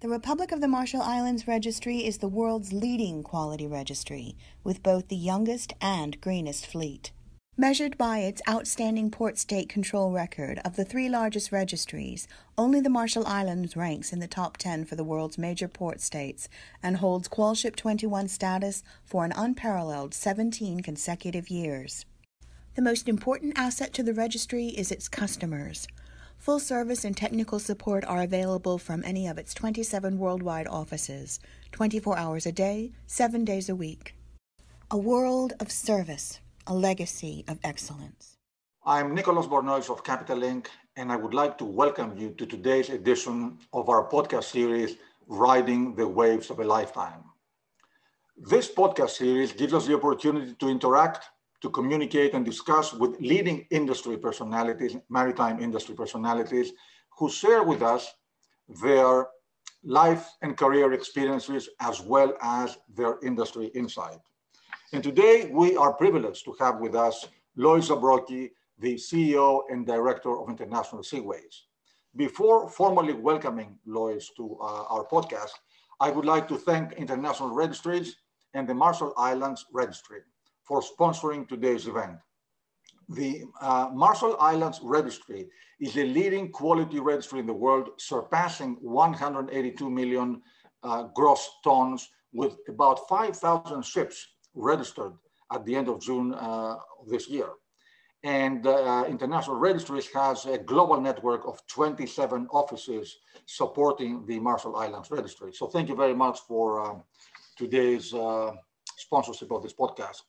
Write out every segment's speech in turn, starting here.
The Republic of the Marshall Islands Registry is the world's leading quality registry, with both the youngest and greenest fleet. Measured by its outstanding port state control record of the three largest registries, only the Marshall Islands ranks in the top 10 for the world's major port states and holds Qualship 21 status for an unparalleled 17 consecutive years. The most important asset to the registry is its customers. Full service and technical support are available from any of its 27 worldwide offices, 24 hours a day, 7 days a week. A world of service, a legacy of excellence. I'm Nicholas Bornozis of Capital Link, and I would like to welcome you to today's edition of our podcast series, Riding the Waves of a Lifetime. This podcast series gives us the opportunity to interact to communicate and discuss with leading industry personalities, maritime industry personalities, who share with us their life and career experiences as well as their industry insight. And today we are privileged to have with us Lois Zabrocky, the CEO and Director of International Seaways. Before formally welcoming Lois to uh, our podcast, I would like to thank International Registries and the Marshall Islands Registry for sponsoring today's event. The uh, Marshall Islands Registry is a leading quality registry in the world, surpassing 182 million uh, gross tons with about 5,000 ships registered at the end of June uh, this year. And uh, International Registries has a global network of 27 offices supporting the Marshall Islands Registry. So thank you very much for um, today's uh, sponsorship of this podcast.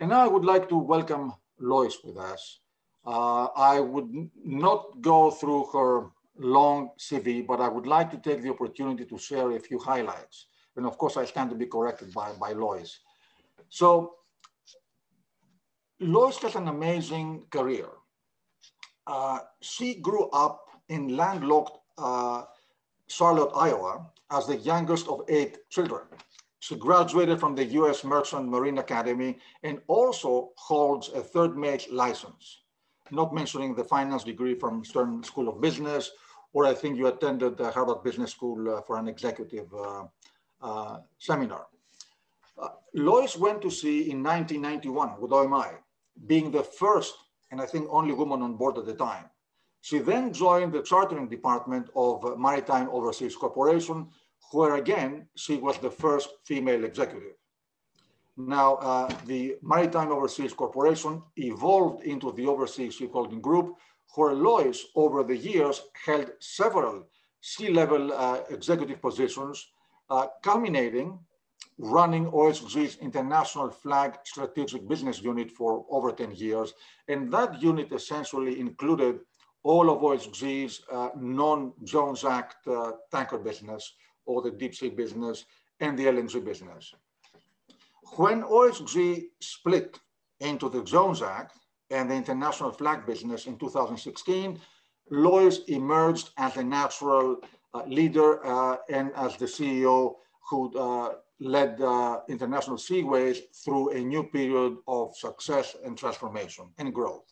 And now I would like to welcome Lois with us. Uh, I would not go through her long CV, but I would like to take the opportunity to share a few highlights. And of course, I stand to be corrected by, by Lois. So Lois has an amazing career. Uh, she grew up in landlocked uh, Charlotte, Iowa, as the youngest of eight children. She graduated from the U.S. Merchant Marine Academy and also holds a third mate license, not mentioning the finance degree from Stern School of Business, or I think you attended the Harvard Business School uh, for an executive uh, uh, seminar. Uh, Lois went to sea in 1991 with OMI, being the first and I think only woman on board at the time. She then joined the chartering department of Maritime Overseas Corporation, where again, she was the first female executive. Now, uh, the Maritime Overseas Corporation evolved into the Overseas Shipholding Group, where Lois, over the years, held several C-level uh, executive positions, uh, culminating running OSG's international flag strategic business unit for over 10 years. And that unit essentially included all of OSG's uh, non-Jones Act uh, tanker business, or the deep sea business and the LNG business. When OSG split into the Jones Act and the international flag business in 2016, Lois emerged as a natural uh, leader uh, and as the CEO who uh, led uh, International Seaways through a new period of success and transformation and growth.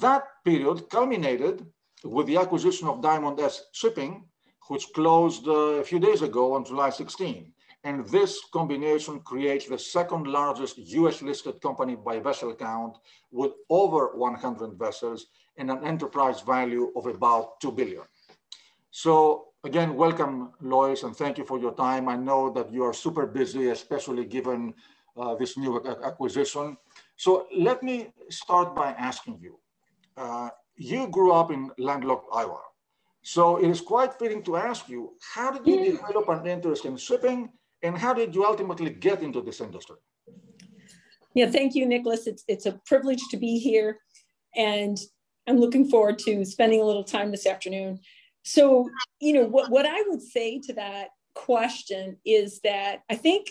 That period culminated with the acquisition of Diamond S Shipping which closed uh, a few days ago on July 16. And this combination creates the second largest US listed company by vessel count with over 100 vessels and an enterprise value of about 2 billion. So again, welcome Lois and thank you for your time. I know that you are super busy, especially given uh, this new acquisition. So let me start by asking you, uh, you grew up in landlocked Iowa. So it is quite fitting to ask you, how did you develop an interest in shipping and how did you ultimately get into this industry? Yeah, thank you, Nicholas. It's, it's a privilege to be here and I'm looking forward to spending a little time this afternoon. So, you know, what, what I would say to that question is that I think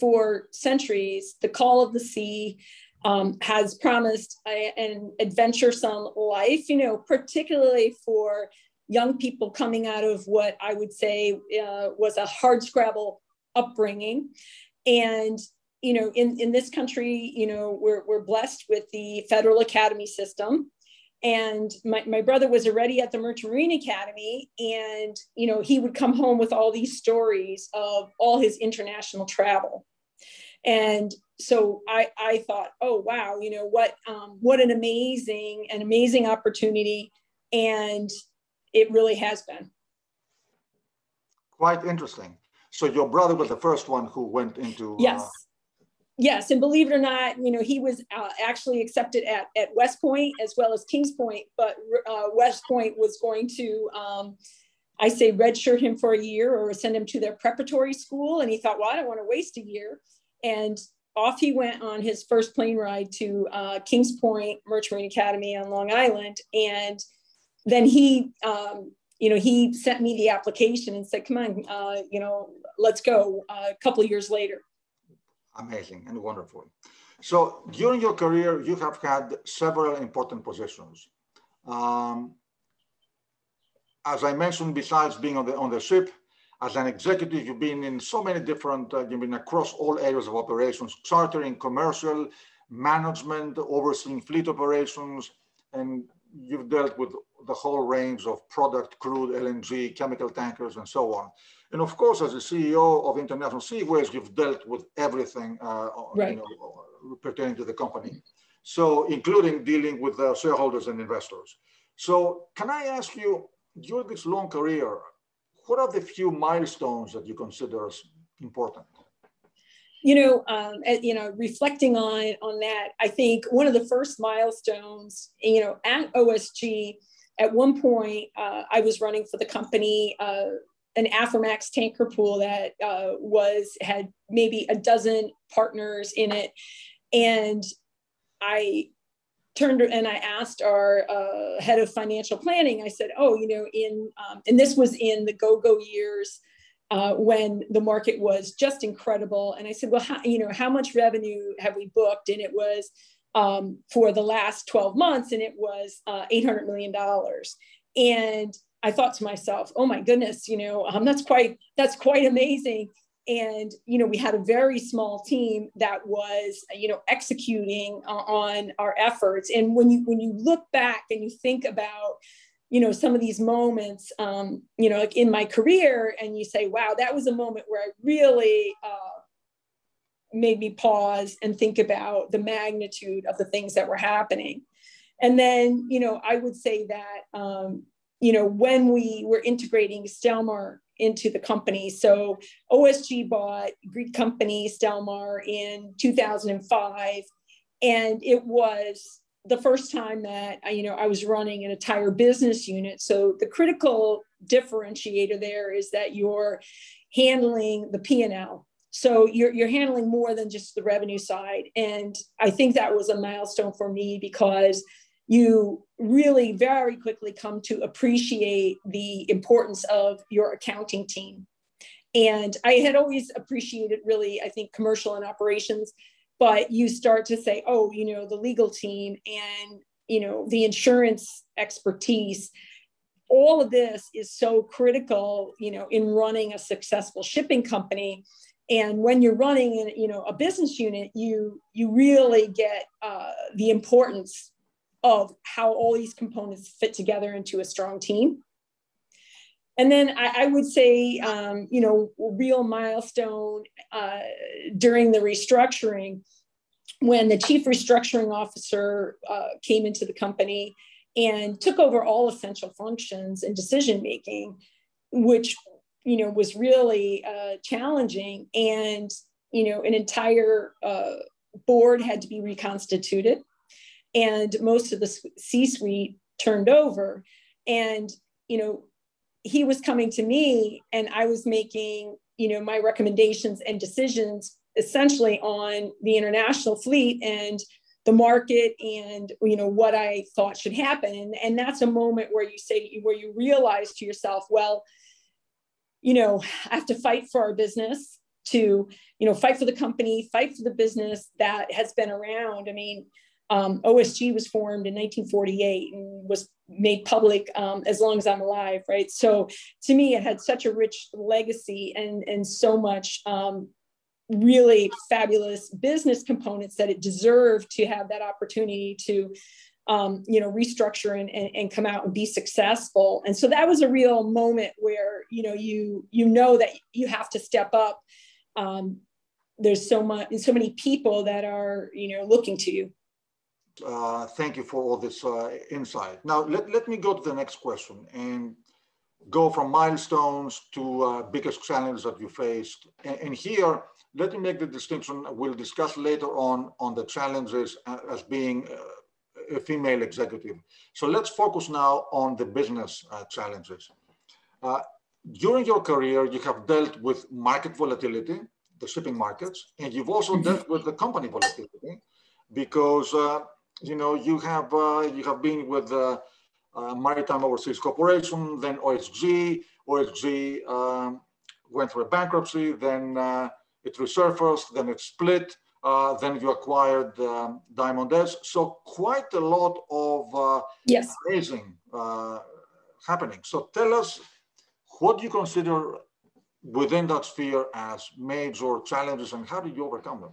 for centuries, the call of the sea um, has promised a, an adventuresome life, you know, particularly for young people coming out of what I would say uh, was a hard scrabble upbringing. And, you know, in, in this country, you know, we're, we're blessed with the federal academy system. and my, my brother was already at the merchant marine academy and you know he would come home with all these stories of all his international travel and so i i thought oh wow you know what um, what an amazing an amazing opportunity and it really has been quite interesting so your brother was the first one who went into yes uh, yes, and believe it or not, you know, he was uh, actually accepted at, at West Point as well as Kings Point, but uh, West Point was going to, um, I say, redshirt him for a year or send him to their preparatory school. And he thought, well, I don't want to waste a year. And off he went on his first plane ride to uh, Kings Point Merchant Marine Academy on Long Island. And then he, um, you know, he sent me the application and said, come on, uh, you know, let's go uh, a couple years later amazing and wonderful. So during your career, you have had several important positions. Um, as I mentioned, besides being on the on the ship, as an executive, you've been in so many different, uh, you've been across all areas of operations, chartering, commercial, management, overseeing fleet operations, and you've dealt with the whole range of product, crude, LNG, chemical tankers, and so on. And of course, as the CEO of International Seaways, you've dealt with everything uh, right. you know, pertaining to the company. So including dealing with the shareholders and investors. So can I ask you, during this long career, what are the few milestones that you consider as important? You know, um, you know, reflecting on on that, I think one of the first milestones, you know, at OSG, at one point, uh, I was running for the company uh, an Aframax tanker pool that uh, was had maybe a dozen partners in it, and I turned and I asked our uh, head of financial planning. I said, "Oh, you know, in um, and this was in the go-go years." Uh, when the market was just incredible, and I said, "Well, how, you know, how much revenue have we booked?" And it was um, for the last 12 months, and it was uh, 800 million dollars. And I thought to myself, oh my goodness, you know, um, that's quite that's quite amazing. And you know, we had a very small team that was, you know, executing uh, on our efforts. And when you when you look back and you think about, you know, some of these moments, um, you know, like in my career, and you say, wow, that was a moment where I really uh, made me pause and think about the magnitude of the things that were happening. And then, you know, I would say that um, you know, when we were integrating Stelmar into the company. So OSG bought Greek company Stelmar in 2005, and it was the first time that you know I was running an entire business unit. So the critical differentiator there is that you're handling the P&L. So you're, you're handling more than just the revenue side. And I think that was a milestone for me because you really very quickly come to appreciate the importance of your accounting team. And I had always appreciated really, I think, commercial and operations, but you start to say, oh, you know, the legal team and, you know, the insurance expertise. All of this is so critical, you know, in running a successful shipping company and when you're running you know a business unit you you really get uh, the importance of how all these components fit together into a strong team. And then I, I would say, um, you know, real milestone uh, during the restructuring when the chief restructuring officer uh, came into the company and took over all essential functions and decision making, which you know was really uh, challenging, and you know an entire uh, board had to be reconstituted and most of the C suite turned over. And, you know, he was coming to me and I was making, you know, my recommendations and decisions essentially on the international fleet and the market and you know what i thought should happen. And, that's a moment where you say where you realize to yourself well you know i have to fight for our business to you know fight for the company fight for the business that has been around. I mean um, OSG was formed in 1948 and was made public um, as long as I'm alive, right? So to me, it had such a rich legacy and, and so much um, really fabulous business components that it deserved to have that opportunity to um, you know, restructure and, and, and, come out and be successful. And so that was a real moment where, you know, you, you know that you have to step up. Um, there's so much, so many people that are, you know, looking to you. Uh, thank you for all this uh, insight. Now, let, let me go to the next question and go from milestones to uh, biggest challenges that you faced. And, and, here, let me make the distinction we'll discuss later on on the challenges as being uh, a female executive. So let's focus now on the business uh, challenges. Uh, during your career, you have dealt with market volatility, the shipping markets, and you've also mm-hmm. dealt with the company volatility because uh, you know you have uh, you have been with the uh, Maritime Overseas Corporation, then OSG. OSG um, went through a bankruptcy, then uh, it resurfaced, then it split. Uh, then you acquired um, Diamond S. So quite a lot of uh, yes. amazing uh, happening. So tell us, what do you consider within that sphere as major challenges and how did you overcome them?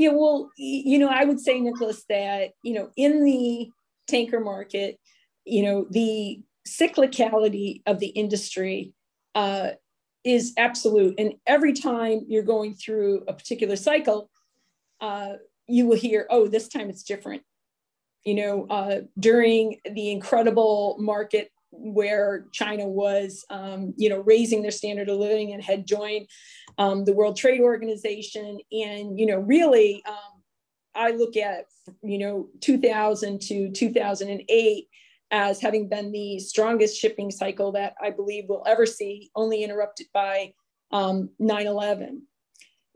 Yeah, well, you know, I would say, Nicholas, that, you know, in the tanker market, you know, the cyclicality of the industry uh, is absolute. And every time you're going through a particular cycle, uh, you will hear, oh, this time it's different. You know, uh, during the incredible market where China was, um, you know, raising their standard of living and had joined um, the World Trade Organization. And, you know, really, um, I look at, you know, 2000 to 2008 as having been the strongest shipping cycle that I believe we'll ever see, only interrupted by um, 9/11.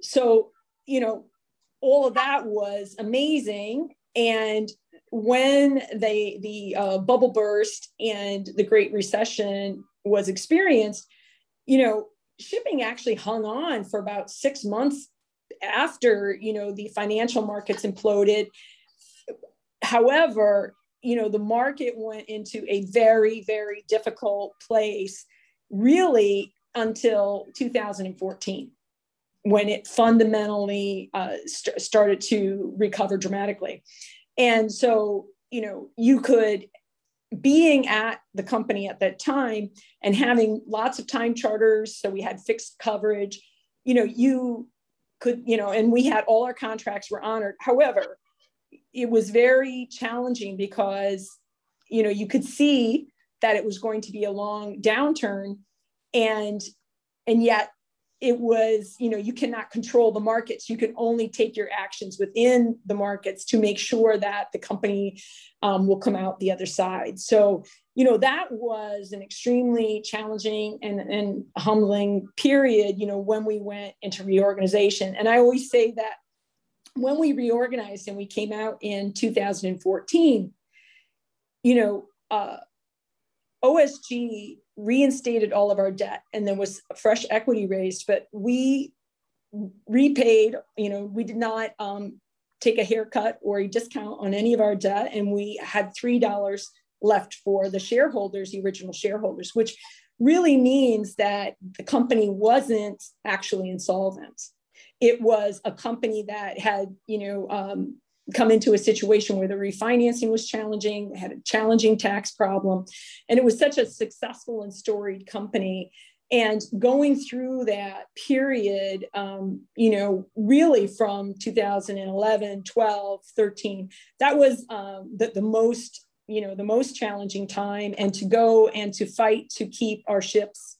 So, you know, all of that was amazing. And when they the uh, bubble burst and the Great Recession was experienced, you know, shipping actually hung on for about six months after you know the financial markets imploded. However, you know the market went into a very very difficult place really until 2014 when it fundamentally uh, st- started to recover dramatically and so you know you could being at the company at that time and having lots of time charters so we had fixed coverage you know you could you know and we had all our contracts were honored. However it was very challenging because you know you could see that it was going to be a long downturn and and yet it was you know you cannot control the markets. You can only take your actions within the markets to make sure that the company um, will come out the other side. So you know that was an extremely challenging and, and humbling period you know when we went into reorganization. And i always say that when we reorganized and we came out in 2014, you know, uh, OSG reinstated all of our debt and there was fresh equity raised, but we repaid, you know, we did not um, take a haircut or a discount on any of our debt. And we had $3 left for the shareholders, the original shareholders, which really means that the company wasn't actually insolvent it was a company that had, you know, um, come into a situation where the refinancing was challenging, had a challenging tax problem, and it was such a successful and storied company. And going through that period, um, you know, really from 2011, 12, 13, that was um, the, the most, you know, the most challenging time. And to go and to fight to keep our ships,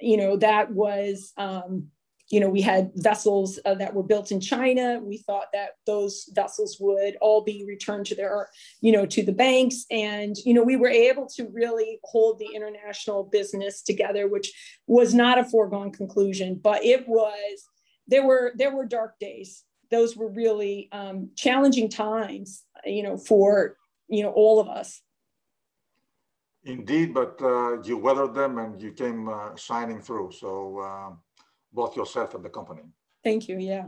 you know, that was, um, you know, we had vessels uh, that were built in China. We thought that those vessels would all be returned to their, you know, to the banks. And, you know, we were able to really hold the international business together, which was not a foregone conclusion, but it was, there were, there were dark days. Those were really um, challenging times, you know, for, you know, all of us. Indeed, but uh, you weathered them and you came uh, shining through. So, um, both yourself and the company. Thank you. Yeah.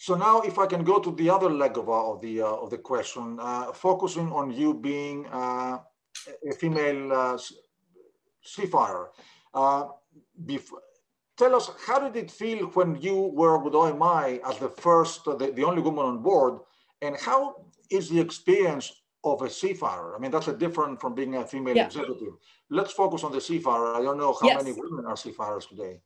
So now, if I can go to the other leg of, uh, of the uh, of the question, uh, focusing on you being uh, a female uh, seafarer, uh, tell us how did it feel when you were with OMI as the first, the, the only woman on board, and how is the experience of a seafarer. I mean, that's a different from being a female yeah. executive. Let's focus on the seafarer. I don't know how yes. many women are seafarers today.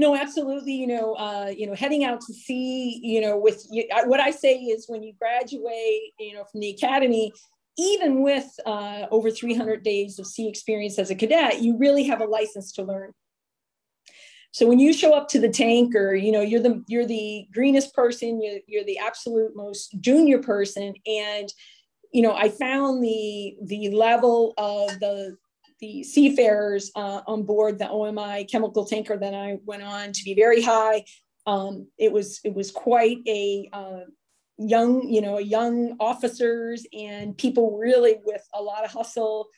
No, absolutely. You know, uh, you know, heading out to sea. You know, with you, what I say is when you graduate, you know, from the academy, even with uh, over 300 days of sea experience as a cadet, you really have a license to learn. So when you show up to the tanker, you know you're the you're the greenest person, you're, you're the absolute most junior person, and you know I found the the level of the the seafarers uh, on board the OMI chemical tanker that I went on to be very high. Um, it was it was quite a uh, young you know young officers and people really with a lot of hustle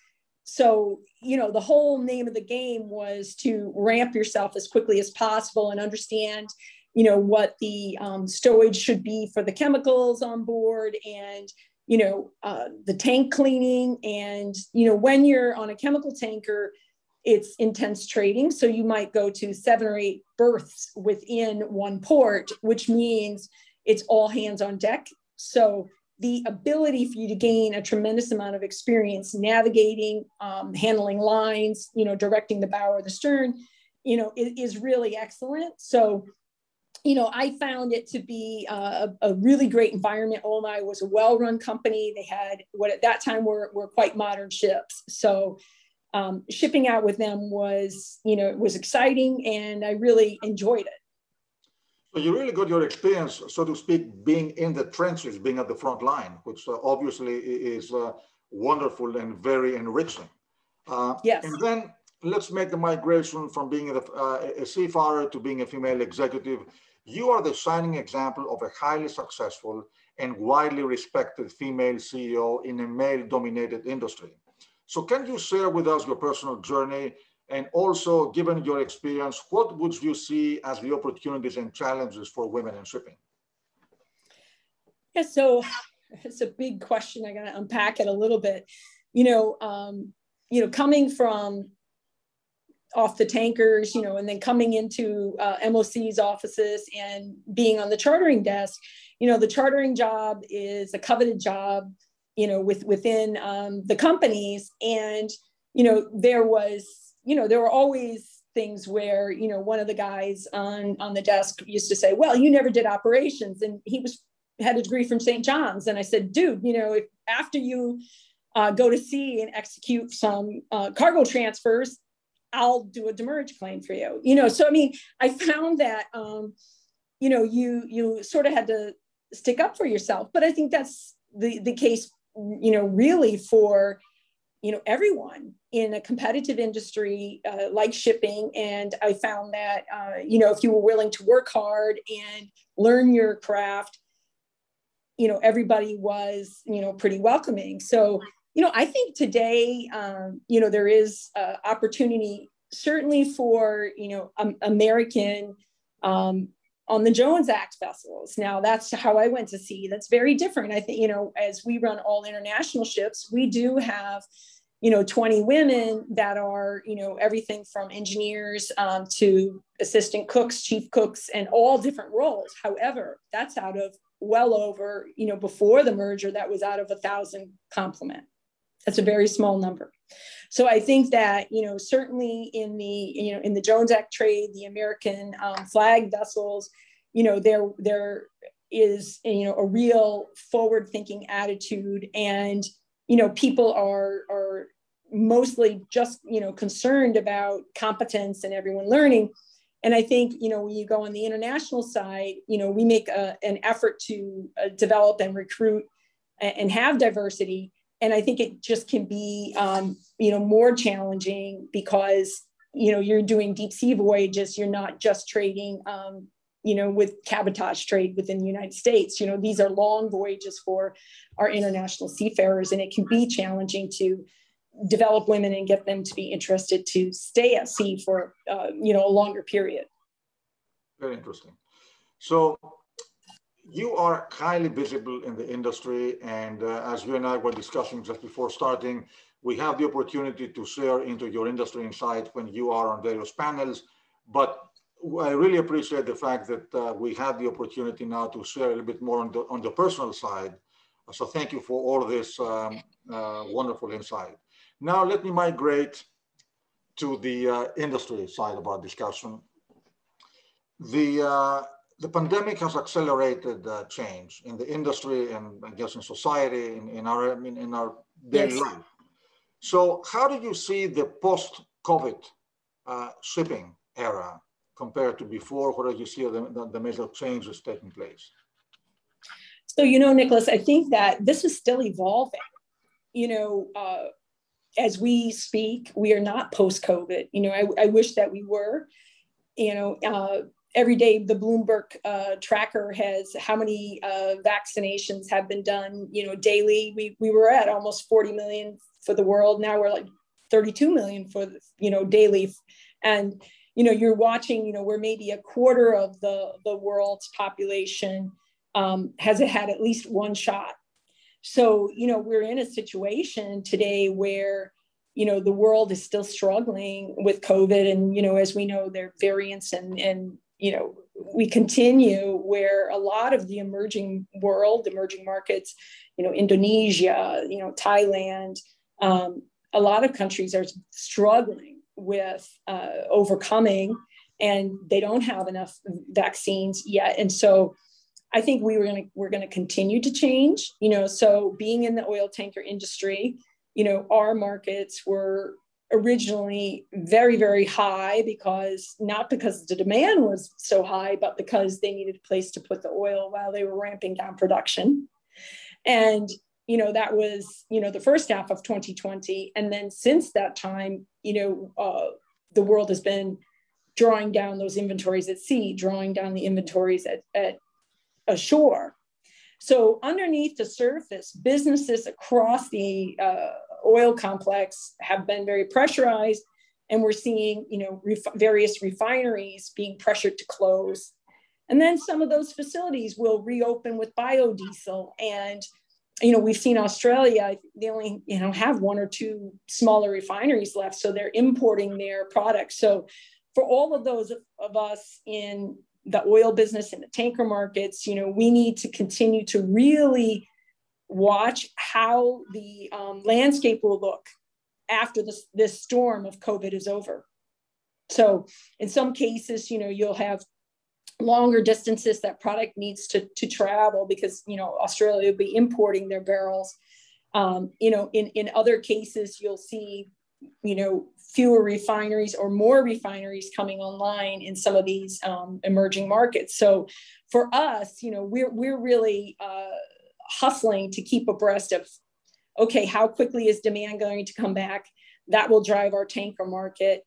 so you know the whole name of the game was to ramp yourself as quickly as possible and understand you know what the um, stowage should be for the chemicals on board and you know uh, the tank cleaning and you know when you're on a chemical tanker it's intense trading so you might go to seven or eight berths within one port which means it's all hands on deck so the ability for you to gain a tremendous amount of experience navigating, um, handling lines, you know, directing the bow or the stern, you know, is, is really excellent. So, you know, I found it to be a, a really great environment. OMI was a well-run company. They had what at that time were, were quite modern ships. So um, shipping out with them was, you know, it was exciting and I really enjoyed it. So you really got your experience, so to speak, being in the trenches, being at the front line, which uh, obviously is uh, wonderful and very enriching. Uh, yes. And then let's make the migration from being a, uh, a seafarer to being a female executive. You are the shining example of a highly successful and widely respected female CEO in a male-dominated industry. So can you share with us your personal journey and also, given your experience, what would you see as the opportunities and challenges for women in shipping? Yeah, so it's a big question. I got to unpack it a little bit. You know, um, you know, coming from off the tankers, you know, and then coming into uh, MOC's offices and being on the chartering desk, you know, the chartering job is a coveted job, you know, with within um, the companies, and you know, there was you know, there were always things where, you know, one of the guys on, on the desk used to say, well, you never did operations. And he was had a degree from St. John's. And I said, dude, you know, if after you uh, go to sea and execute some uh, cargo transfers, I'll do a demurrage claim for you. You know, so I mean, I found that um, you know, you you sort of had to stick up for yourself. But I think that's the the case, you know, really for you know everyone in a competitive industry uh, like shipping and i found that uh, you know if you were willing to work hard and learn your craft you know everybody was you know pretty welcoming so you know i think today um, you know there is uh, opportunity certainly for you know um, american um, on the jones act vessels now that's how i went to sea that's very different. I think you know as we run all international ships we do have you know 20 women that are you know everything from engineers um, to assistant cooks chief cooks and all different roles. However that's out of well over you know before the merger that was out of a thousand complement that's a very small number. So i think that you know certainly in the you know in the jones act trade the american um, flag vessels you know there there is you know a real forward thinking attitude and you know people are are mostly just you know concerned about competence and everyone learning. And i think you know when you go on the international side you know we make a, an effort to uh, develop and recruit and, and, have diversity and i think it just can be um, you know more challenging because you know you're doing deep sea voyages you're not just trading um, you know, with cabotage trade within the United States. You know, these are long voyages for our international seafarers, and it can be challenging to develop women and get them to be interested to stay at sea for, uh, you know, a longer period. Very interesting. So you are highly visible in the industry, and uh, as you and I were discussing just before starting, we have the opportunity to share into your industry insight when you are on various panels, but I really appreciate the fact that uh, we have the opportunity now to share a little bit more on the, on the personal side So thank you for all this um, uh, wonderful insight. Now let me migrate to the uh, industry side of our discussion. The, uh, the pandemic has accelerated uh, change in the industry and I guess in society, in, in our, I mean, in our daily yes. life. So how do you see the post-COVID uh, shipping era compared to before? What do you see the, the, major changes taking place? So, you know, Nicholas, I think that this is still evolving. You know, uh, as we speak, we are not post COVID. You know, I, I, wish that we were. You know, uh, every day the Bloomberg uh, tracker has how many uh, vaccinations have been done. You know, daily. We we were at almost 40 million for the world. Now we're like 32 million for you know daily, and you know you're watching. You know, we're maybe a quarter of the the world's population um, has had at least one shot. So, you know, we're in a situation today where, you know, the world is still struggling with COVID. And, you know, as we know, there are variants and, and, you know, we continue where a lot of the emerging world, emerging markets, you know, Indonesia, you know, Thailand, um, a lot of countries are struggling with uh, overcoming and they don't have enough vaccines yet. And so, I think we were going to we're going to continue to change. You know, so being in the oil tanker industry, you know, our markets were originally very very high because not because the demand was so high, but because they needed a place to put the oil while they were ramping down production, and you know that was you know the first half of 2020, and then since that time, you know, uh, the world has been drawing down those inventories at sea, drawing down the inventories at, at ashore. So underneath the surface, businesses across the uh, oil complex have been very pressurized, and we're seeing, you know, ref- various refineries being pressured to close. And then some of those facilities will reopen with biodiesel. And, you know, we've seen Australia, they only, you know, have one or two smaller refineries left. So they're importing their products. So for all of those of us in the oil business and the tanker markets, you know, we need to continue to really watch how the um, landscape will look after this, this storm of COVID is over. So in some cases, you know, you'll have longer distances that product needs to, to travel because, you know, Australia will be importing their barrels. Um, you know, in, in other cases, you'll see, you know, fewer refineries or more refineries coming online in some of these um, emerging markets. So for us, you know, we're, we're really uh, hustling to keep abreast of, okay, how quickly is demand going to come back? That will drive our tanker market.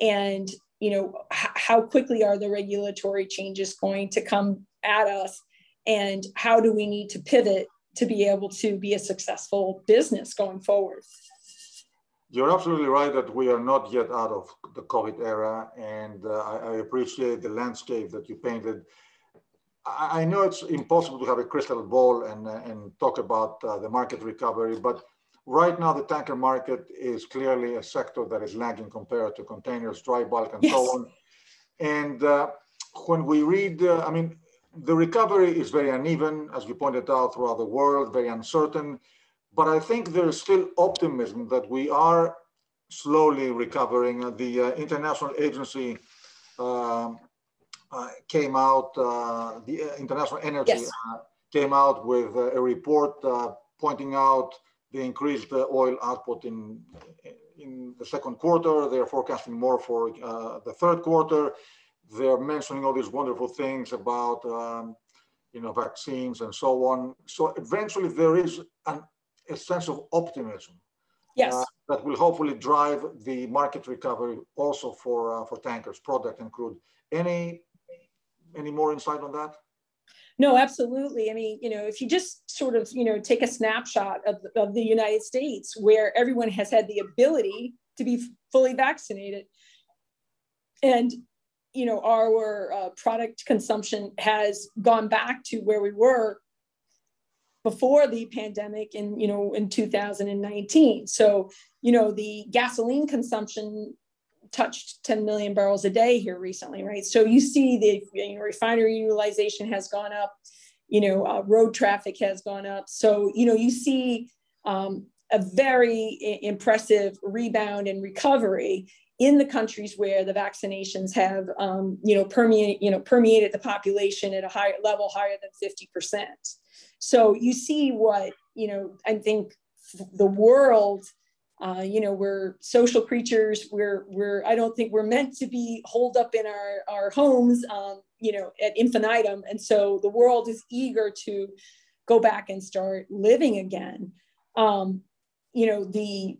And, you know, h- how quickly are the regulatory changes going to come at us? And how do we need to pivot to be able to be a successful business going forward? You're absolutely right that we are not yet out of the COVID era, and uh, I, I, appreciate the landscape that you painted. I, I, know it's impossible to have a crystal ball and, uh, and talk about uh, the market recovery, but right now the tanker market is clearly a sector that is lagging compared to containers, dry bulk, and yes. so on. And uh, when we read, uh, I mean, the recovery is very uneven, as you pointed out, throughout the world, very uncertain but I think there is still optimism that we are slowly recovering. The uh, international agency uh, came out, uh, the uh, International Energy yes. Uh, came out with a report pointing out the increased oil output in in the second quarter. They're forecasting more for the third quarter. They're mentioning all these wonderful things about um, you know vaccines and so on. So eventually there is an a sense of optimism. Yes. Uh, that will hopefully drive the market recovery also for uh, for tankers, product and crude. Any any more insight on that? No, absolutely. I mean, you know, if you just sort of, you know, take a snapshot of, of the United States where everyone has had the ability to be fully vaccinated and, you know, our uh, product consumption has gone back to where we were before the pandemic in you know in 2019 so you know the gasoline consumption touched 10 million barrels a day here recently right so you see the you know, refinery utilization has gone up you know, uh, road traffic has gone up. So, you know, you see um, a very impressive rebound and recovery in the countries where the vaccinations have, um, you know, permeate, you know, permeated the population at a higher level, higher than 50%. So you see what, you know, I think the world uh, you know we're social creatures. We're we're i don't think we're meant to be holed up in our our homes um, you know ad infinitum. And so the world is eager to go back and start living again. Um, you know the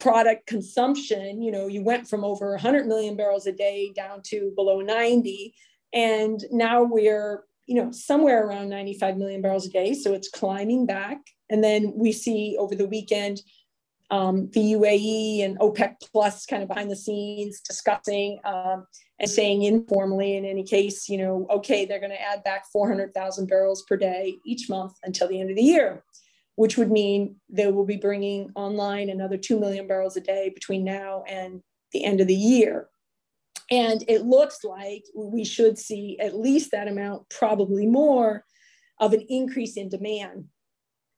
product consumption you know you went from over 100 million barrels a day down to below 90 and now we're you know somewhere around 95 million barrels a day. So it's climbing back and then we see over the weekend um, the UAE and OPEC Plus kind of behind the scenes discussing um, and saying informally, in any case, you know, okay, they're going to add back 400,000 barrels per day each month until the end of the year, which would mean they will be bringing online another 2 million barrels a day between now and the end of the year. And it looks like we should see at least that amount, probably more, of an increase in demand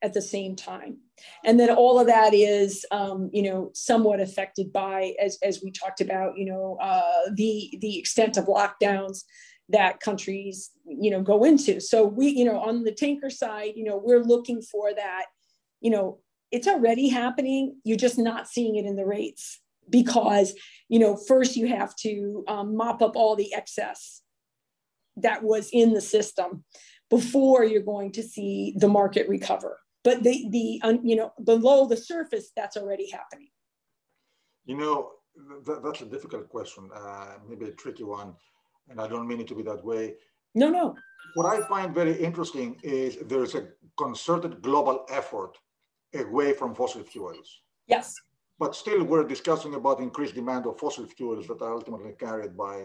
at the same time. And then all of that is, um, you know, somewhat affected by, as, as we talked about, you know, uh, the, the extent of lockdowns that countries, you know, go into. So we, you know, on the tanker side, you know, we're looking for that, you know, it's already happening. You're just not seeing it in the rates because, you know, first you have to um, mop up all the excess that was in the system before you're going to see the market recover but the the you know below the surface that's already happening. You know that, that's a difficult question uh, maybe a tricky one and i don't mean it to be that way. No no. What i find very interesting is there's a concerted global effort away from fossil fuels. Yes. But still we're discussing about increased demand of fossil fuels that are ultimately carried by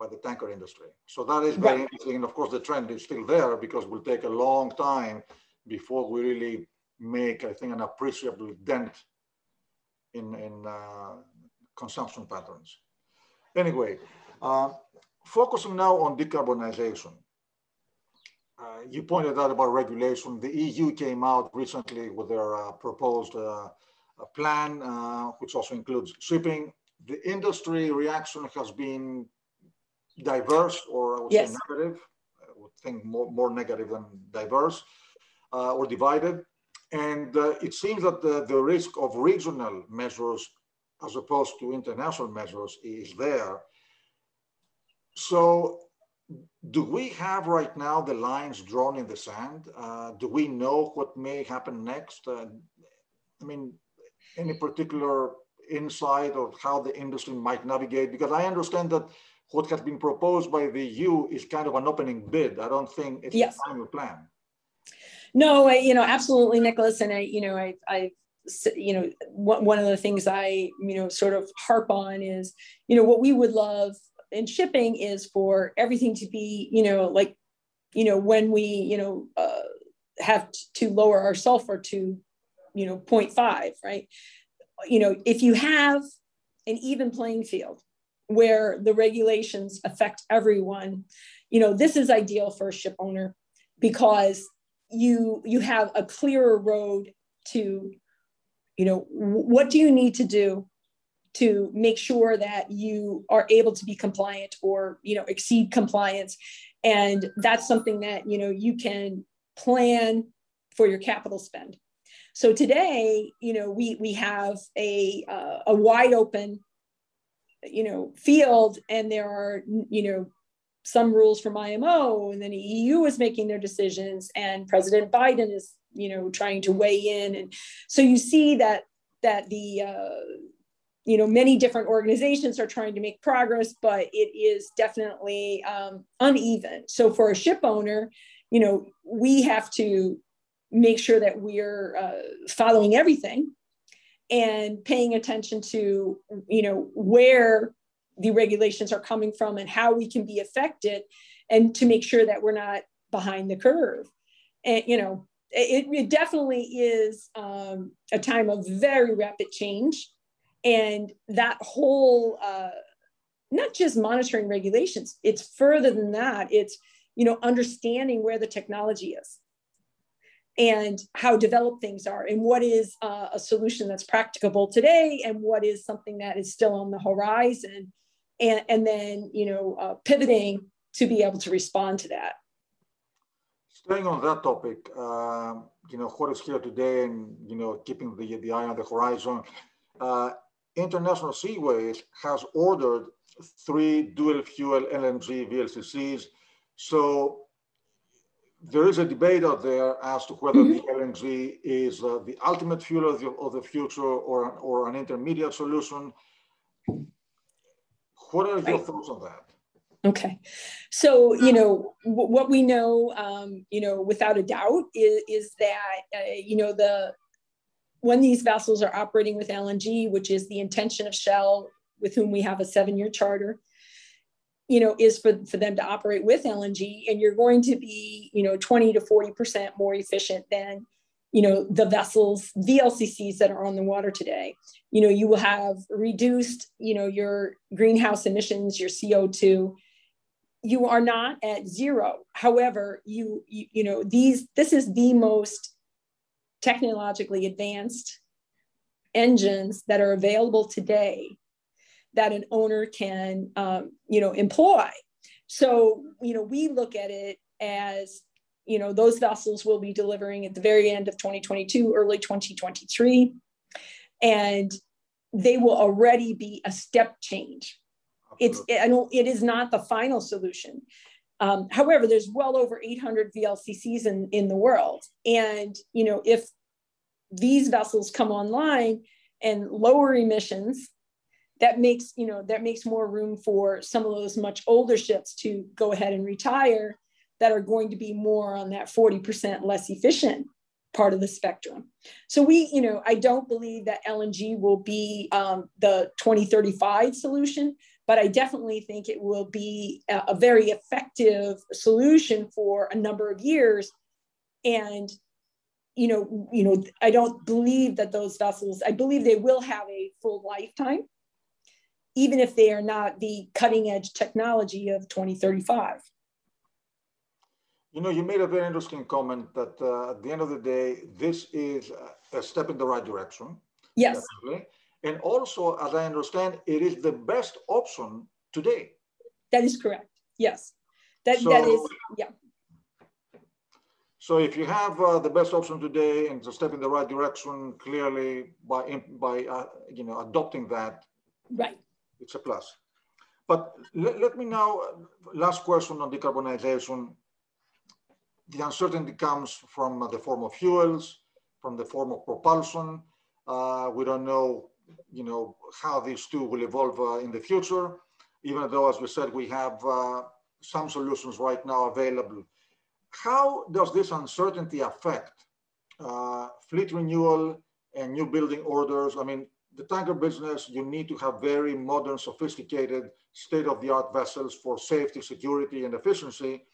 by the tanker industry. So that is very right. interesting and of course the trend is still there because it will take a long time before we really make, I think, an appreciable dent in, in uh, consumption patterns. Anyway, uh, focusing now on decarbonization. Uh, you pointed out about regulation. The EU came out recently with their uh, proposed uh, plan, uh, which also includes shipping. The industry reaction has been diverse, or I would yes. say negative. I would think more, more negative than diverse or divided. And uh, it seems that the, the risk of regional measures as opposed to international measures is there. So do we have right now the lines drawn in the sand? Uh, do we know what may happen next? Uh, I mean, any particular insight of how the industry might navigate? Because I understand that what has been proposed by the EU is kind of an opening bid. I don't think it's yes. a final plan. No, I, you know, absolutely, Nicholas. And I, you know, I, I, you know, one of the things I, you know, sort of harp on is, you know, what we would love in shipping is for everything to be, you know, like, you know, when we, you know, uh, have to lower our sulfur to, you know, 0.5, right? You know, if you have an even playing field where the regulations affect everyone, you know, this is ideal for a ship owner because you you have a clearer road to you know what do you need to do to make sure that you are able to be compliant or you know exceed compliance? And that's something that you know you can plan for your capital spend. So today you know we we have a uh, a wide open you know field and there are you know some rules from IMO, and then the EU is making their decisions, and President Biden is, you know, trying to weigh in, and so you see that that the uh, you know many different organizations are trying to make progress, but it is definitely um, uneven. So for a ship owner, you know, we have to make sure that we're uh, following everything and paying attention to you know where the regulations are coming from and how we can be affected and to make sure that we're not behind the curve. And you know it, it definitely is um, a time of very rapid change. And that whole uh, not just monitoring regulations it's further than that. It's you know, understanding where the technology is and how developed things are and what is uh, a solution that's practicable today and what is something that is still on the horizon and, and then you know uh, pivoting to be able to respond to that staying on that topic uh, you know what is here today and you know keeping the, the eye on the horizon uh, international seaways has ordered three dual fuel lng vlccs so there is a debate out there as to whether mm-hmm. the LNG is uh, the ultimate fuel of the, of the future or, or an intermediate solution. What are your right. thoughts on that? Okay, so you know w- what we know, um, you know, without a doubt, is, is that uh, you know the when these vessels are operating with LNG, which is the intention of Shell, with whom we have a seven-year charter, you know, is for, for them to operate with LNG, and you're going to be, you know, 20 to 40% more efficient than, you know, the vessels, VLCCs that are on the water today. You know, you will have reduced, you know, your greenhouse emissions, your CO2. You are not at zero. However, you, you, you know, these, this is the most technologically advanced engines that are available today that an owner can, um, you know, employ. So, you know, we look at it as, you know, those vessels will be delivering at the very end of 2022, early 2023. And they will already be a step change. It's, I don't, it is not the final solution. Um, however, there's well over 800 VLCCs in, in the world. And, you know, if these vessels come online and lower emissions that makes you know that makes more room for some of those much older ships to go ahead and retire that are going to be more on that 40% less efficient part of the spectrum so we you know i don't believe that lng will be um, the 2035 solution but i definitely think it will be a, a very effective solution for a number of years and you know you know i don't believe that those vessels i believe they will have a full lifetime even if they are not the cutting edge technology of 2035. You know, you made a very interesting comment that uh, at the end of the day, this is a step in the right direction. Yes. Definitely. And also, as I understand, it is the best option today. That is correct. Yes. That, so, that is, yeah. So if you have uh, the best option today and a step in the right direction, clearly by, by uh, you know, adopting that, right it's a plus. But let, let me now, last question on decarbonization. The uncertainty comes from the form of fuels, from the form of propulsion. Uh, we don't know, you know, how these two will evolve uh, in the future, even though, as we said, we have uh, some solutions right now available. How does this uncertainty affect uh, fleet renewal and new building orders? I mean, the tanker business, you need to have very modern, sophisticated, state-of-the-art vessels for safety, security, and efficiency.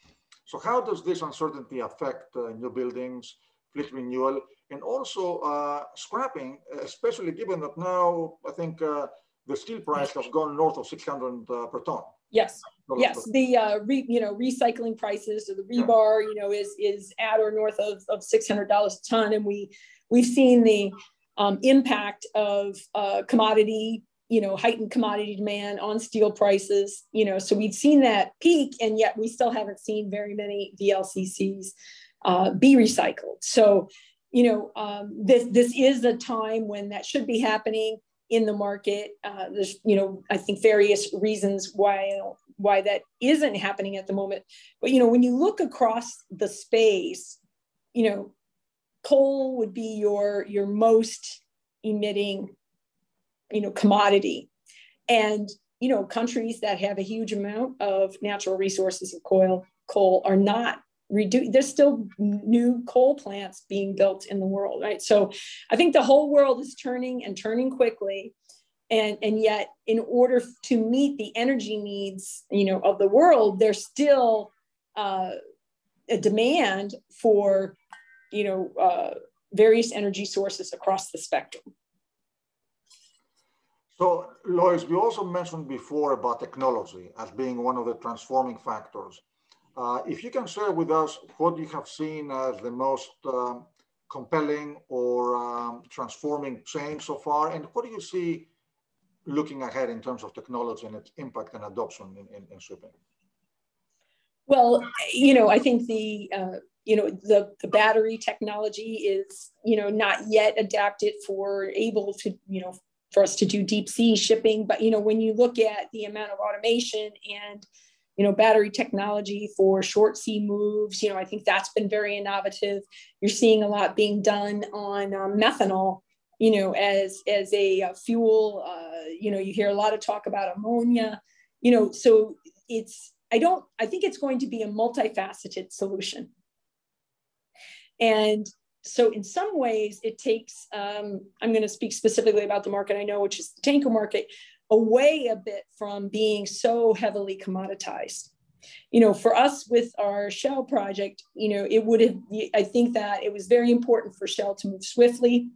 So how does this uncertainty affect uh, new buildings, fleet renewal, and also uh, scrapping, especially given that now I think uh, the steel price has gone north of 600 uh, per ton. Yes, yes. The uh, re, you know recycling prices or the rebar, you know, is is at or north of, of $600 a ton, and we we've seen the um, impact of uh, commodity, you know, heightened commodity demand on steel prices, you know, so we've seen that peak and yet we still haven't seen very many VLCCs uh, be recycled. So, you know, um, this, this is a time when that should be happening in the market. Uh, there's, you know, I think various reasons why why that isn't happening at the moment. But you know, when you look across the space, you know, coal would be your your most emitting you know commodity. And you know countries that have a huge amount of natural resources of coal coal are not reduce there's still new coal plants being built in the world right? So i think the whole world is turning and turning quickly. And and yet in order to meet the energy needs you know of the world there's still uh, a demand for you know, uh, various energy sources across the spectrum. So, Lois, we also mentioned before about technology as being one of the transforming factors. Uh, if you can share with us what you have seen as the most um, compelling or um, transforming change so far, and what do you see looking ahead in terms of technology and its impact and adoption in, in, in shipping? Well, you know, I think the uh, you know the the battery technology is you know not yet adapted for able to you know for us to do deep sea shipping, but you know when you look at the amount of automation and you know battery technology for short sea moves, you know I think that's been very innovative. You're seeing a lot being done on um, methanol you know, as as a, uh, fuel. Uh, you know, you hear a lot of talk about ammonia. You know, so it's I don't I think it's going to be a multifaceted solution. And so in some ways it takes um, i'm going to speak specifically about the market i know which is the tanker market away a bit from being so heavily commoditized. You know for us with our shell project you know it would have i think that it was very important for shell to move swiftly.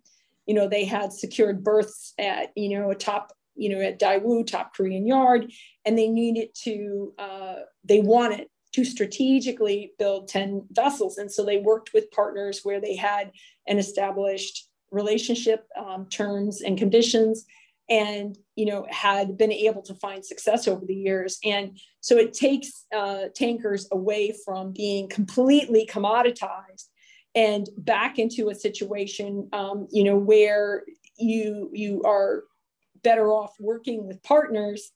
You know, they had secured berths at, you know, a top, you know, at Daewoo, top Korean yard, and they needed to, uh, they wanted to strategically build 10 vessels. And so they worked with partners where they had an established relationship um, terms and conditions and you know had been able to find success over the years and so it takes uh, tankers away from being completely commoditized and back into a situation um, you know where you you are better off working with partners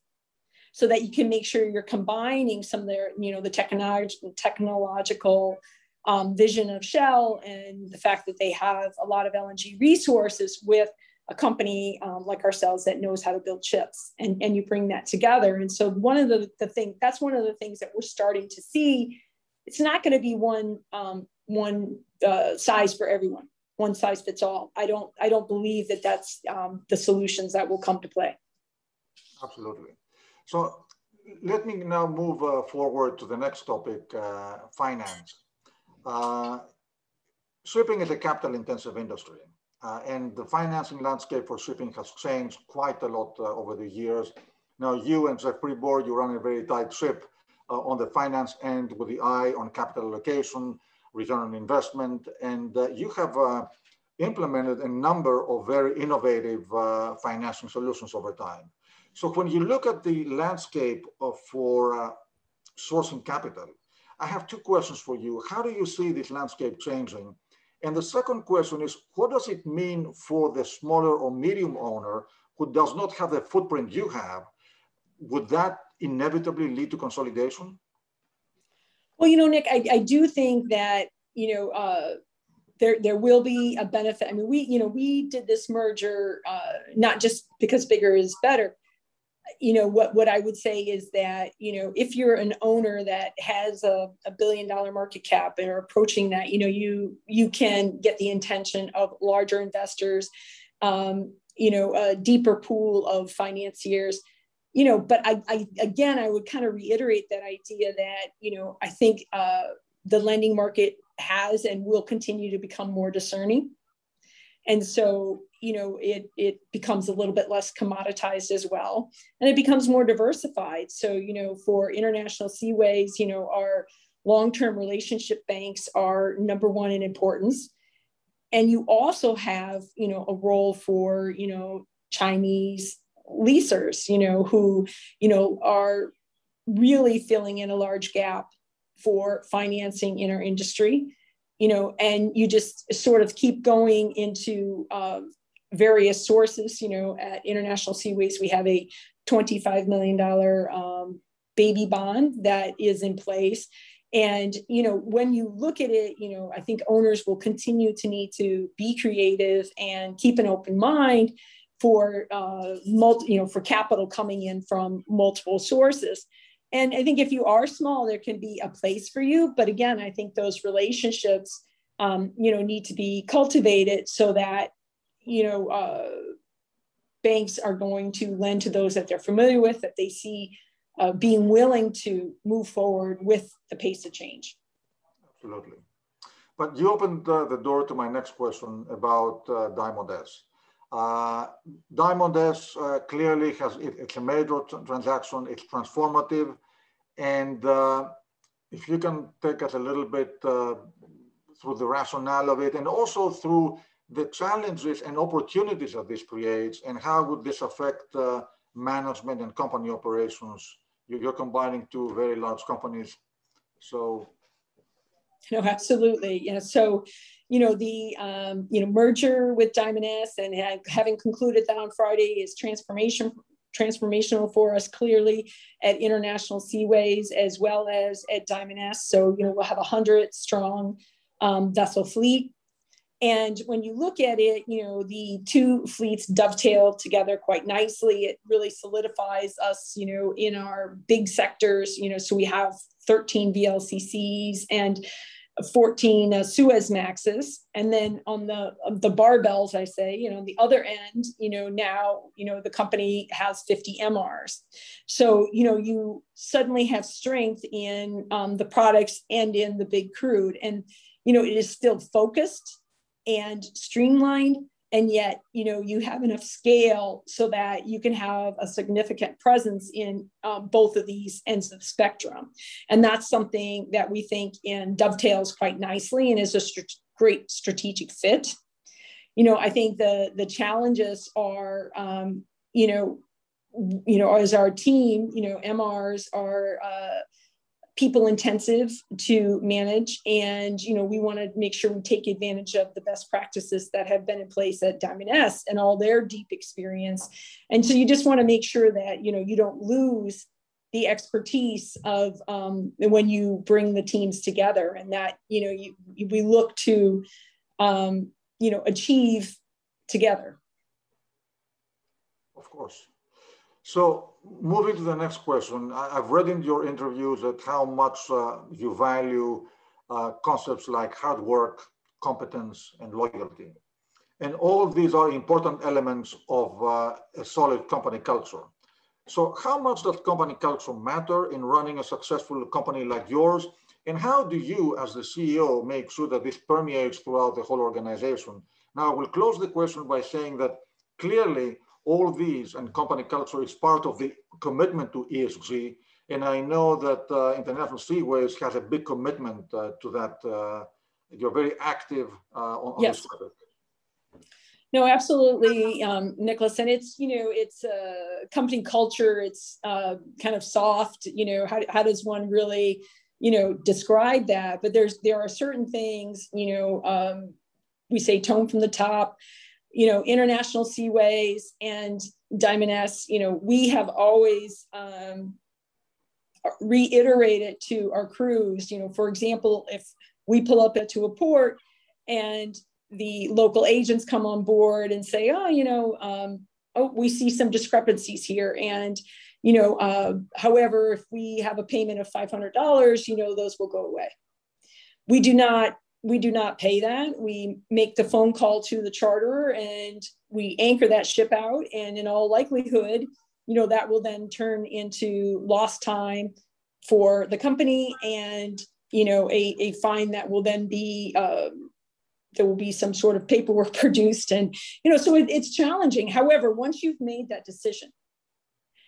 so that you can make sure you're combining some of their you know the technological technological um, vision of shell and the fact that they have a lot of lng resources with a company um, like ourselves that knows how to build chips and, and you bring that together and so one of the, the things that's one of the things that we're starting to see it's not going to be one um, one uh, size for everyone, one size fits all. I don't I don't believe that that's um, the solutions that will come to play. Absolutely. So let me now move uh, forward to the next topic, uh, finance. Uh, shipping is a capital intensive industry. Uh, and the financing landscape for shipping has changed quite a lot uh, over the years. Now, you and Jeff Pribor, you run a very tight ship on the finance end with the eye on capital allocation, return on investment, and uh, you have uh, implemented a number of very innovative uh, financing solutions over time. So when you look at the landscape of, for sourcing capital, I have two questions for you. How do you see this landscape changing? And the second question is, what does it mean for the smaller or medium owner who does not have the footprint you have? Would that inevitably lead to consolidation? Well, you know, Nick, I, I do think that, you know, uh, there, there will be a benefit. I mean, we, you know, we did this merger uh, not just because bigger is better. You know, what, what I would say is that, you know, if you're an owner that has a, a billion dollar market cap or approaching that, you know, you, you can get the intention of larger investors, um, you know, a deeper pool of financiers you know, but I, I again, I would kind of reiterate that idea that, you know, I think uh, the lending market has and will continue to become more discerning. And so, you know, it, it becomes a little bit less commoditized as well. And it becomes more diversified. So, you know, for international seaways, you know, our long-term relationship banks are number one in importance. And you also have, you know, a role for, you know, Chinese leasers, you know, who, you know, are really filling in a large gap for financing in our industry, you know, and you just sort of keep going into uh, various sources, you know, at International Seaways, we have a $25 million um, baby bond that is in place. And, you know, when you look at it, you know, I think owners will continue to need to be creative and keep an open mind for uh, multi, you know, for capital coming in from multiple sources. And I think if you are small, there can be a place for you. But again, I think those relationships, um, you know, need to be cultivated so that, you know, uh, banks are going to lend to those that they're familiar with, that they see uh, being willing to move forward with the pace of change. Absolutely. But you opened uh, the door to my next question about uh, Diamond S. Uh, Diamond S uh, clearly has, it, it's a major transaction, it's transformative, and uh, if you can take us a little bit uh, through the rationale of it and also through the challenges and opportunities that this creates and how would this affect uh, management and company operations. You're combining two very large companies. So. No, absolutely. Yeah. So, you know, the, um, you know, merger with Diamond S and having concluded that on Friday is transformation transformational for us clearly at International Seaways as well as at Diamond S. So, you know, we'll have a 100 strong um, vessel fleet. And when you look at it, you know, the two fleets dovetail together quite nicely. It really solidifies us, you know, in our big sectors, you know, so we have 13 VLCCs and 14 uh, Suezmaxes, and then on the the barbells, I say, you know, the other end, you know, now you know the company has 50 MRs, so you know you suddenly have strength in um, the products and in the big crude, and you know it is still focused and streamlined, and yet you know you have enough scale so that you can have a significant presence in um, both of these ends of the spectrum. And that's something that we think in dovetails quite nicely and is a st- great strategic fit. You know i think the the challenges are um, you know you know as our team you know mrs are uh, people intensive to manage. And you know we want to make sure we take advantage of the best practices that have been in place at diamond s and all their deep experience. And so you just want to make sure that you know you don't lose the expertise of um, when you bring the teams together and that you know you, we look to um, you know achieve together. Of course. So moving to the next question, I've read in your interviews that how much uh, you value uh, concepts like hard work, competence, and loyalty. And all these are important elements of uh, a solid company culture. So how much does company culture matter in running a successful company like yours? And how do you, as the CEO, make sure that this permeates throughout the whole organization? Now, I will close the question by saying that clearly all these and company culture is part of the commitment to ESG. And I know that uh, International Seaways has a big commitment uh, to that. Uh, you're very active uh, on, on yes. this topic. No, absolutely, um, Nicholas. And it's, you know, it's a uh, company culture. It's uh, kind of soft, you know, how, how does one really, you know, describe that? But there's, there are certain things, you know, um, we say tone from the top, you know, International Seaways and Diamond S, you know, we have always um, reiterated to our crews, you know, for example, if we pull up to a port and the local agents come on board and say, oh, you know, um, oh, we see some discrepancies here. And, you know, uh, however, if we have a payment of $500, you know, those will go away. We do not we do not pay that. We make the phone call to the charterer and we anchor that ship out. And in all likelihood, you know, that will then turn into lost time for the company and, you know, a, a fine that will then be, um, there will be some sort of paperwork produced. And, you know, so it, it's challenging. However, once you've made that decision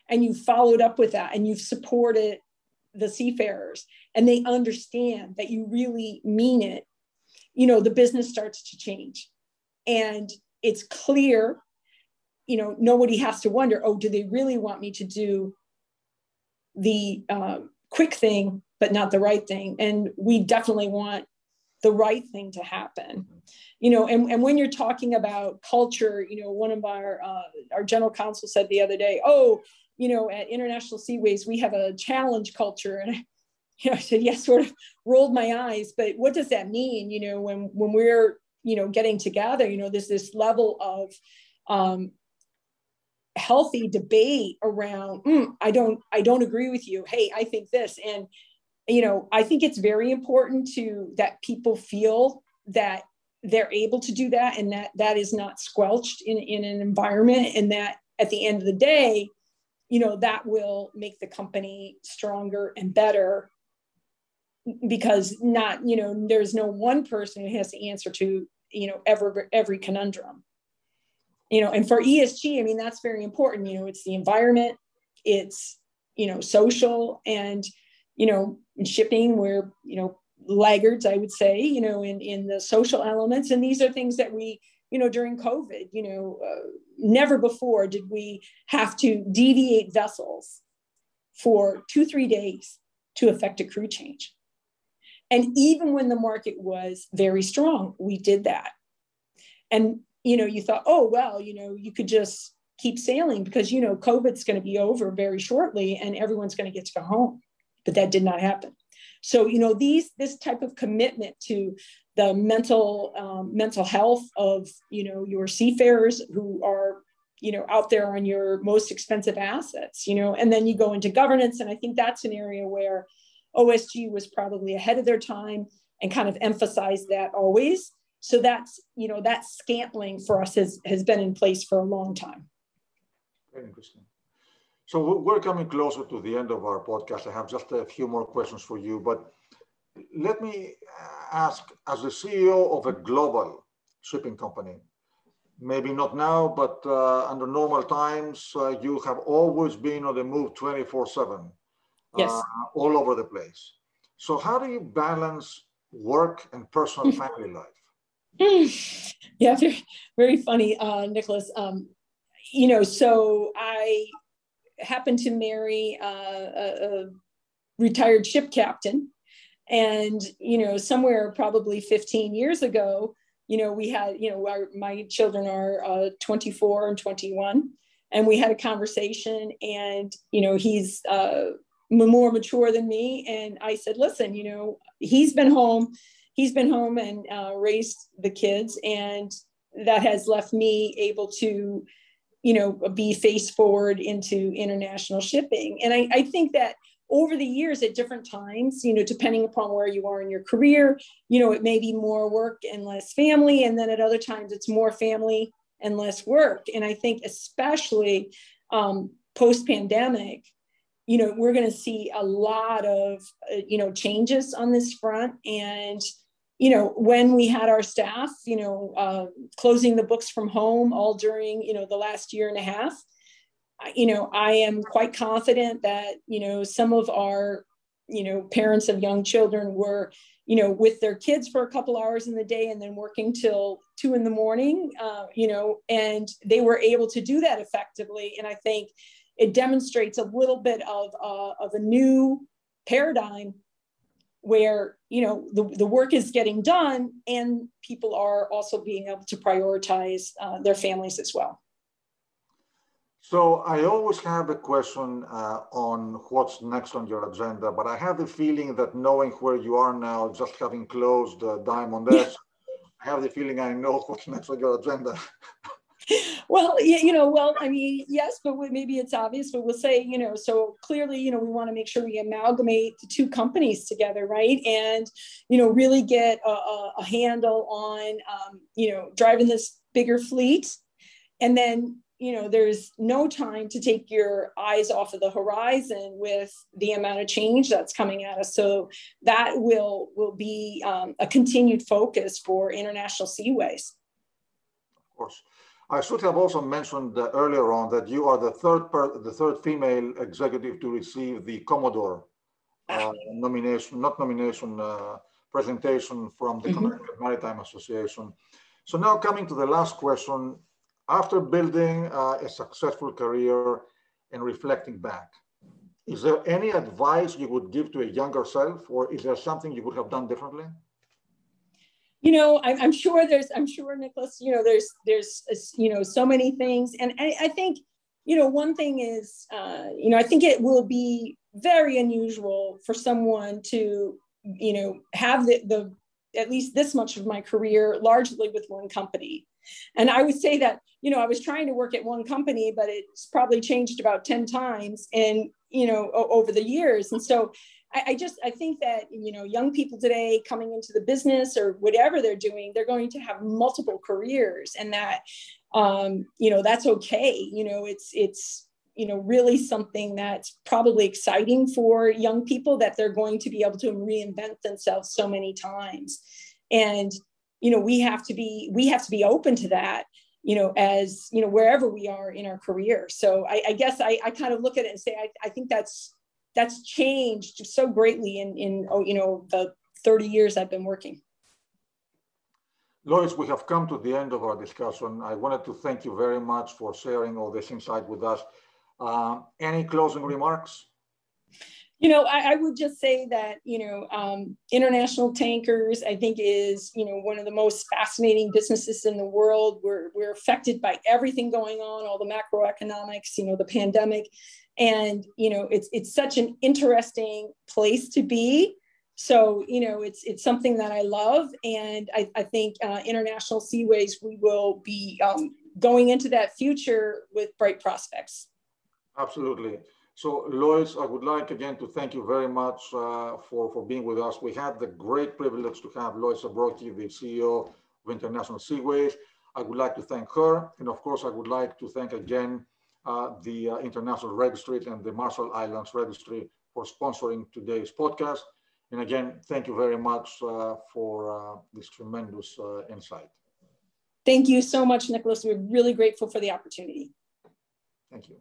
and you've followed up with that and you've supported the seafarers and they understand that you really mean it you know the business starts to change. And it's clear you know nobody has to wonder oh do they really want me to do the um, quick thing but not the right thing? And we definitely want the right thing to happen. You know and, and when you're talking about culture you know one of our uh, our general counsel said the other day oh you know at international seaways we have a challenge culture. And you know, I said, yes, sort of rolled my eyes, but what does that mean? You know, when, when we're, you know, getting together, you know, there's this level of um, healthy debate around, mm, I don't, I don't agree with you. Hey, I think this. And, you know, I think it's very important to that people feel that they're able to do that and that that is not squelched in, in an environment and that at the end of the day, you know, that will make the company stronger and better because not you know there's no one person who has to answer to you know every every conundrum you know and for esg i mean that's very important you know it's the environment it's you know social and you know, in shipping, we're, you know, laggards, I would say, you know, in, in the social elements. And these are things that we, you know, during COVID, you know, uh, never before did we have to deviate vessels for two, three days to affect a crew change. And even when the market was very strong, we did that. And, you know, you thought, oh, well, you know, you could just keep sailing because, you know, COVID's going to be over very shortly and everyone's going to get to go home. But that did not happen. So, you know, these, this type of commitment to the mental, um, mental health of, you know, your seafarers who are you know out there on your most expensive assets you know and then you go into governance and i think that's an area where OSG was probably ahead of their time and kind of emphasized that always. So that's, you know, that scantling for us has, has been in place for a long time. Very interesting. So we're coming closer to the end of our podcast. I have just a few more questions for you, but let me ask, as the CEO of a global shipping company, maybe not now, but uh, under normal times, uh, you have always been on the move 24 7 yes. uh, all over the place. So, how do you balance work and personal family life? yeah, very, very funny, uh, Nicholas. Um, you know, so I happened to marry uh, a, a retired ship captain. And, you know, somewhere probably 15 years ago, you know, we had, you know, our, my children are uh, 24 and 21 and we had a conversation and you know he's uh, more mature than me. And I said, listen, you know, he's been home, he's been home and uh, raised the kids. And that has left me able to, you know, be face forward into international shipping. And I, I think that over the years at different times, you know, depending upon where you are in your career, you know, it may be more work and less family. And then at other times it's more family and less work. And I think especially um, post pandemic, you know, we're going to see a lot of, uh, you know, changes on this front. And, you know, when we had our staff, you know, uh, closing the books from home all during, you know, the last year and a half, you know, I am quite confident that, you know, some of our, you know, parents of young children were, you know, with their kids for a couple hours in the day and then working till two in the morning, uh, you know, and they were able to do that effectively. And I think, it demonstrates a little bit of, uh, of a new paradigm where you know the, the work is getting done and people are also being able to prioritize uh, their families as well. So i always have a question uh, on what's next on your agenda but i have the feeling that knowing where you are now just having closed uh, diamond s i have the feeling i know what's next on your agenda well, you know, well, I mean, yes, but maybe it's obvious, but we'll say, you know, so clearly, you know, we want to make sure we amalgamate the two companies together, right? And, you know, really get a, a handle on, um, you know, driving this bigger fleet. And then, you know, there's no time to take your eyes off of the horizon with the amount of change that's coming at us. So that will will be um, a continued focus for international seaways. Of course. I should have also mentioned earlier on that you are the third per, the third female executive to receive the Commodore uh, nomination, not nomination, uh, presentation from the mm-hmm. Connecticut Maritime Association. So now coming to the last question, after building uh, a successful career and reflecting back, is there any advice you would give to a younger self, or is there something you would have done differently? You know I'm, I'm, sure there's i'm sure nicholas you know there's there's you know so many things. And i, I think you know one thing is uh, you know i think it will be very unusual for someone to you know have the, the at least this much of my career largely with one company. And i would say that you know i was trying to work at one company but it's probably changed about 10 times and you know over the years. And so I, I just I think that you know young people today coming into the business or whatever they're doing, they're going to have multiple careers, and that um, you know that's okay. You know, it's it's you know really something that's probably exciting for young people that they're going to be able to reinvent themselves so many times and you know we have to be we have to be open to that you know as you know wherever we are in our career so i, I guess I, I kind of look at it and say I, I think that's that's changed so greatly in, in oh, you know, the 30 years I've been working. Lois, we have come to the end of our discussion. I wanted to thank you very much for sharing all this insight with us. Uh, any closing remarks? You know, I, I, would just say that, you know, um, international tankers, I think is, you know, one of the most fascinating businesses in the world. We're, we're affected by everything going on, all the macroeconomics, you know, the pandemic. And, you know, it's, it's such an interesting place to be. So, you know, it's, it's something that I love. And I, I think uh, International Seaways, we will be um, going into that future with bright prospects. Absolutely. So Lois, I would like again to thank you very much uh, for, for being with us. We had the great privilege to have Lois Zabrocky, the CEO of International Seaways. I would like to thank her. And of course, I would like to thank again the uh, International Registry and the Marshall Islands Registry for sponsoring today's podcast. And again, thank you very much uh, for uh, this tremendous uh, insight. Thank you so much, Nicholas. We're really grateful for the opportunity. Thank you.